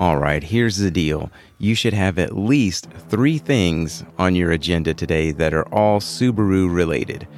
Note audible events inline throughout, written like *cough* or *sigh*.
All right, here's the deal. You should have at least three things on your agenda today that are all Subaru related.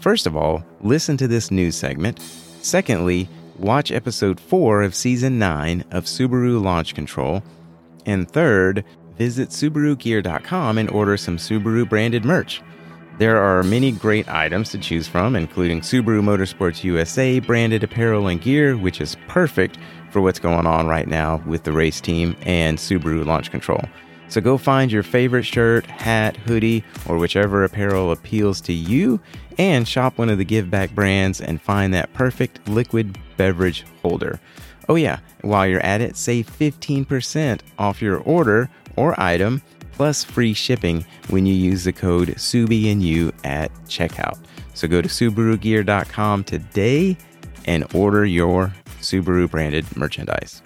First of all, listen to this news segment. Secondly, watch episode 4 of season 9 of Subaru Launch Control. And third, visit SubaruGear.com and order some Subaru branded merch. There are many great items to choose from, including Subaru Motorsports USA branded apparel and gear, which is perfect for what's going on right now with the race team and Subaru Launch Control. So go find your favorite shirt, hat, hoodie, or whichever apparel appeals to you and shop one of the give back brands and find that perfect liquid beverage holder. Oh, yeah, while you're at it, save 15% off your order or item plus free shipping when you use the code SUBIANDYOU at checkout. So go to SubaruGear.com today and order your Subaru branded merchandise.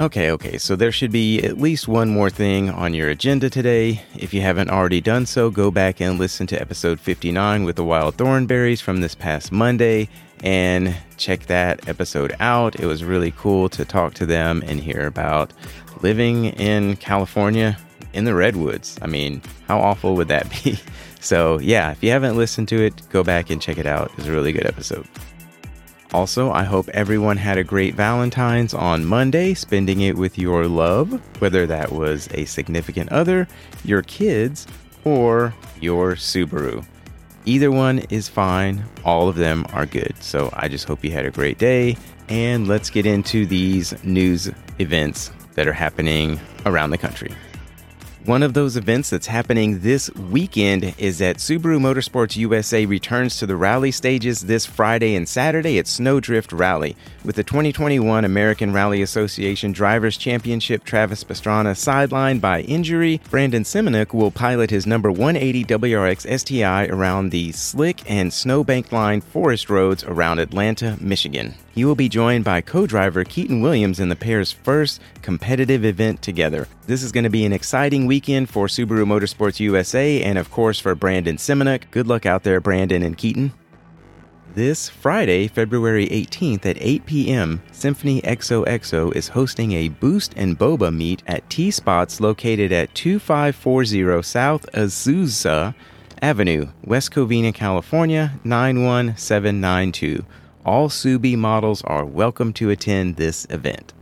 Okay, okay, so there should be at least one more thing on your agenda today. If you haven't already done so, go back and listen to episode 59 with the Wild Thornberries from this past Monday and check that episode out. It was really cool to talk to them and hear about living in California in the Redwoods. I mean, how awful would that *laughs* be? So, yeah, if you haven't listened to it, go back and check it out. It's a really good episode. Also, I hope everyone had a great Valentine's on Monday, spending it with your love, whether that was a significant other, your kids, or your Subaru. Either one is fine, all of them are good. So I just hope you had a great day, and let's get into these news events that are happening around the country. One of those events that's happening this weekend is that Subaru Motorsports USA returns to the rally stages this Friday and Saturday at Snowdrift Rally. With the 2021 American Rally Association Drivers' Championship, Travis Pastrana sidelined by injury, Brandon Semenuk will pilot his number 180 WRX STI around the slick and snowbank lined forest roads around Atlanta, Michigan. He will be joined by co driver Keaton Williams in the pair's first competitive event together. This is going to be an exciting weekend for Subaru Motorsports USA and, of course, for Brandon Semenuk. Good luck out there, Brandon and Keaton. This Friday, February 18th at 8 p.m., Symphony XOXO is hosting a Boost and Boba meet at T Spots located at 2540 South Azusa Avenue, West Covina, California 91792. All Subie models are welcome to attend this event.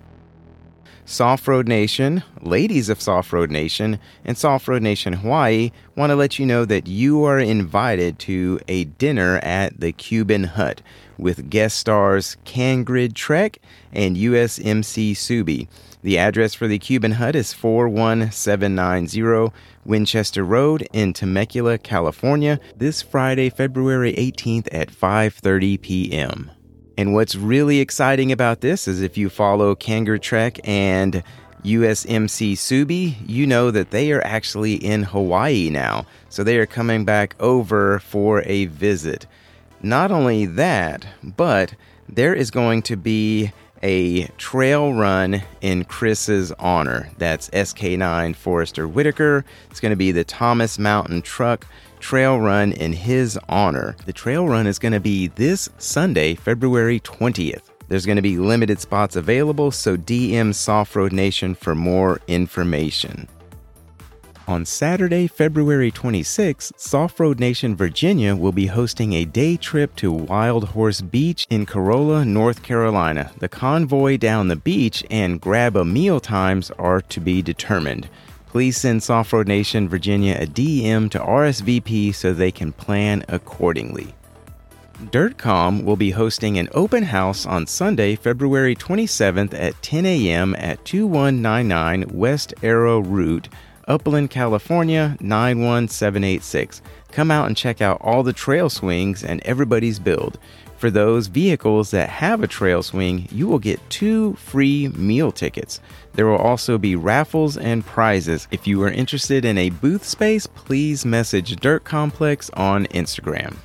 Soft Road Nation, ladies of Soft Road Nation, and Soft Road Nation Hawaii want to let you know that you are invited to a dinner at the Cuban Hut with guest stars Cangrid Trek and USMC Subi. The address for the Cuban Hut is 41790 Winchester Road in Temecula, California, this Friday, February 18th at 5:30 p.m. And what's really exciting about this is if you follow Kanger Trek and USMC Subi, you know that they are actually in Hawaii now. So they are coming back over for a visit. Not only that, but there is going to be a trail run in Chris's honor. That's SK9 Forester Whitaker. It's going to be the Thomas Mountain Truck trail run in his honor. The trail run is going to be this Sunday, February 20th. There's going to be limited spots available, so DM Soft Road Nation for more information. On Saturday, February 26, Soft Road Nation Virginia will be hosting a day trip to Wild Horse Beach in Corolla, North Carolina. The convoy down the beach and grab a meal times are to be determined. Please send Soft Road Nation Virginia a DM to RSVP so they can plan accordingly. DIRTCOM will be hosting an open house on Sunday, February 27th at 10 a.m. at 2199 West Arrow Route, Upland, California 91786. Come out and check out all the trail swings and everybody's build. For those vehicles that have a trail swing, you will get two free meal tickets. There will also be raffles and prizes. If you are interested in a booth space, please message Dirt Complex on Instagram.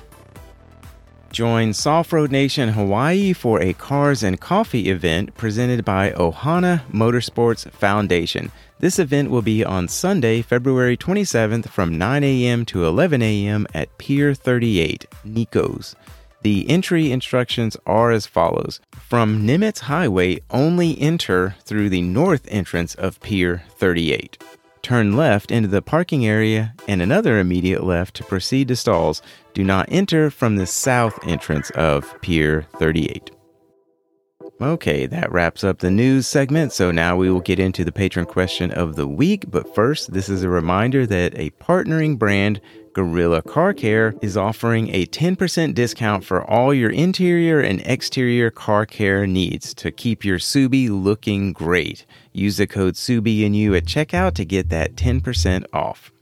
Join Soft Road Nation Hawaii for a Cars and Coffee event presented by Ohana Motorsports Foundation. This event will be on Sunday, February 27th from 9 a.m. to 11 a.m. at Pier 38, Nico's. The entry instructions are as follows. From Nimitz Highway, only enter through the north entrance of Pier 38. Turn left into the parking area and another immediate left to proceed to stalls. Do not enter from the south entrance of Pier 38. Okay, that wraps up the news segment. So now we will get into the Patreon question of the week. But first, this is a reminder that a partnering brand, Gorilla Car Care, is offering a 10% discount for all your interior and exterior car care needs to keep your Subie looking great. Use the code SUBI and you at checkout to get that 10% off.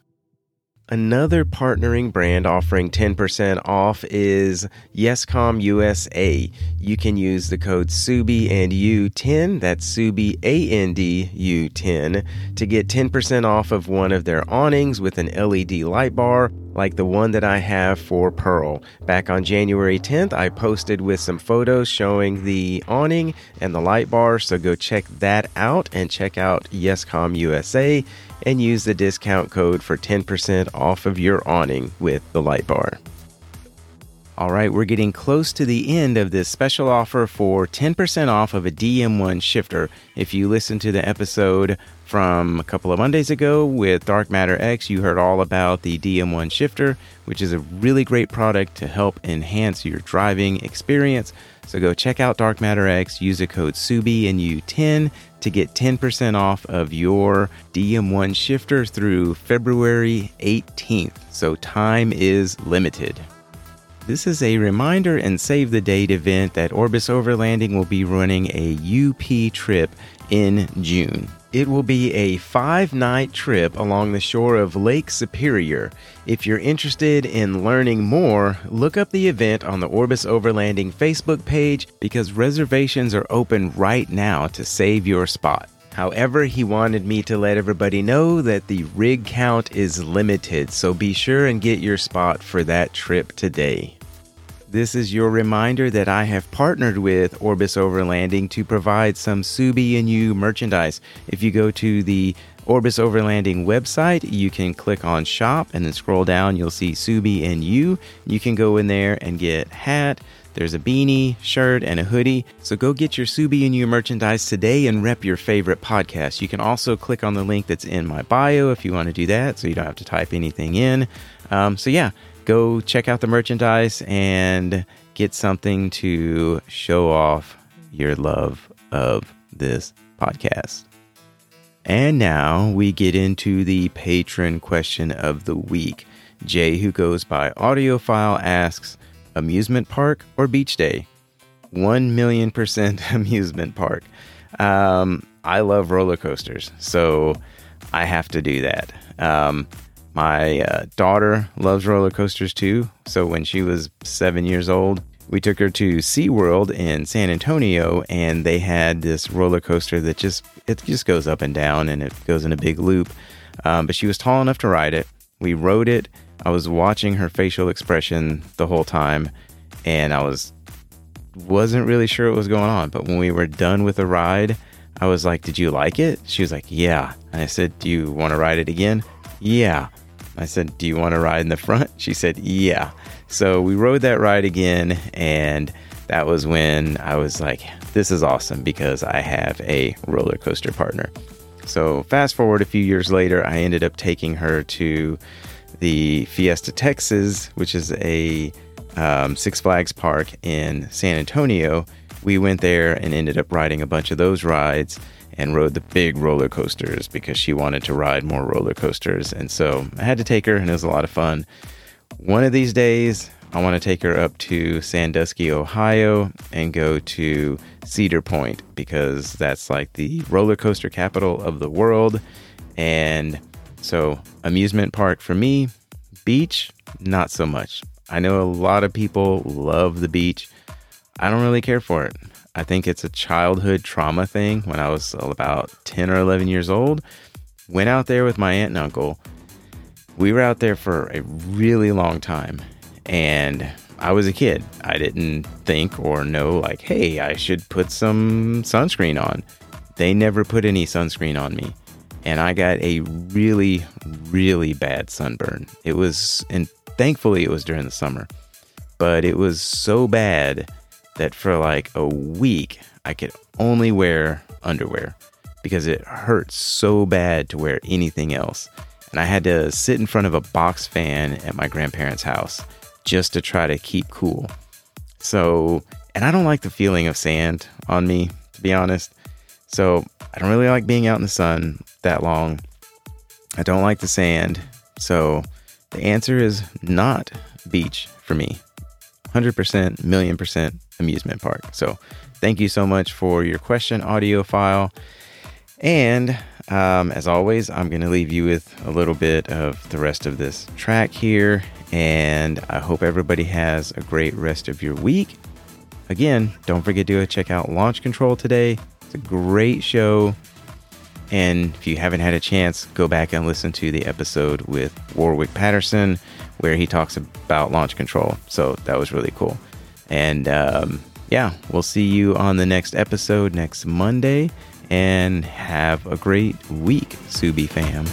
Another partnering brand offering 10% off is Yescom USA. You can use the code SUBI and U10, that's SUBI A N D U10, to get 10% off of one of their awnings with an LED light bar like the one that I have for Pearl. Back on January 10th, I posted with some photos showing the awning and the light bar, so go check that out and check out Yescom USA and use the discount code for 10% off of your awning with the light bar. All right, we're getting close to the end of this special offer for 10% off of a DM1 shifter. If you listen to the episode from a couple of Mondays ago with Dark Matter X, you heard all about the DM1 shifter, which is a really great product to help enhance your driving experience. So go check out Dark Matter X, use the code SUBI and U10 to get 10% off of your DM1 shifter through February 18th. So time is limited. This is a reminder and save the date event that Orbis Overlanding will be running a UP trip in June. It will be a five night trip along the shore of Lake Superior. If you're interested in learning more, look up the event on the Orbis Overlanding Facebook page because reservations are open right now to save your spot. However, he wanted me to let everybody know that the rig count is limited, so be sure and get your spot for that trip today. This is your reminder that I have partnered with Orbis Overlanding to provide some Subie and You merchandise. If you go to the Orbis Overlanding website, you can click on shop and then scroll down, you'll see Subie and You. You can go in there and get hat, there's a beanie, shirt, and a hoodie. So go get your Subie and You merchandise today and rep your favorite podcast. You can also click on the link that's in my bio if you want to do that, so you don't have to type anything in. Um, so yeah, go check out the merchandise and get something to show off your love of this podcast. And now we get into the Patreon question of the week. Jay, who goes by Audiophile, asks amusement park or beach day? 1 million percent *laughs* amusement park. Um, I love roller coasters, so I have to do that. Um, my uh, daughter loves roller coasters too. So when she was seven years old, we took her to SeaWorld in San Antonio and they had this roller coaster that just it just goes up and down and it goes in a big loop. Um, but she was tall enough to ride it. We rode it. I was watching her facial expression the whole time and I was wasn't really sure what was going on. But when we were done with the ride, I was like, "Did you like it?" She was like, "Yeah." And I said, "Do you want to ride it again?" "Yeah." I said, Do you want to ride in the front? *laughs* She said, Yeah. So we rode that ride again. And that was when I was like, This is awesome because I have a roller coaster partner. So fast forward a few years later, I ended up taking her to the Fiesta Texas, which is a um, Six Flags park in San Antonio. We went there and ended up riding a bunch of those rides and rode the big roller coasters because she wanted to ride more roller coasters. And so I had to take her, and it was a lot of fun. One of these days, I want to take her up to Sandusky, Ohio, and go to Cedar Point because that's like the roller coaster capital of the world. And so, amusement park for me, beach, not so much. I know a lot of people love the beach. I don't really care for it. I think it's a childhood trauma thing when I was about 10 or 11 years old. Went out there with my aunt and uncle. We were out there for a really long time. And I was a kid. I didn't think or know, like, hey, I should put some sunscreen on. They never put any sunscreen on me. And I got a really, really bad sunburn. It was, and thankfully, it was during the summer but it was so bad that for like a week I could only wear underwear because it hurt so bad to wear anything else. And I had to sit in front of a box fan at my grandparents' house just to try to keep cool. So, and I don't like the feeling of sand on me, to be honest. So, I don't really like being out in the sun that long. I don't like the sand. So, the answer is not beach for me. 100% million percent amusement park. So, thank you so much for your question, Audiophile. And um, as always, I'm going to leave you with a little bit of the rest of this track here. And I hope everybody has a great rest of your week. Again, don't forget to check out Launch Control today. It's a great show. And if you haven't had a chance, go back and listen to the episode with Warwick Patterson where he talks about launch control. So that was really cool. And um, yeah, we'll see you on the next episode next Monday and have a great week, Subie fam.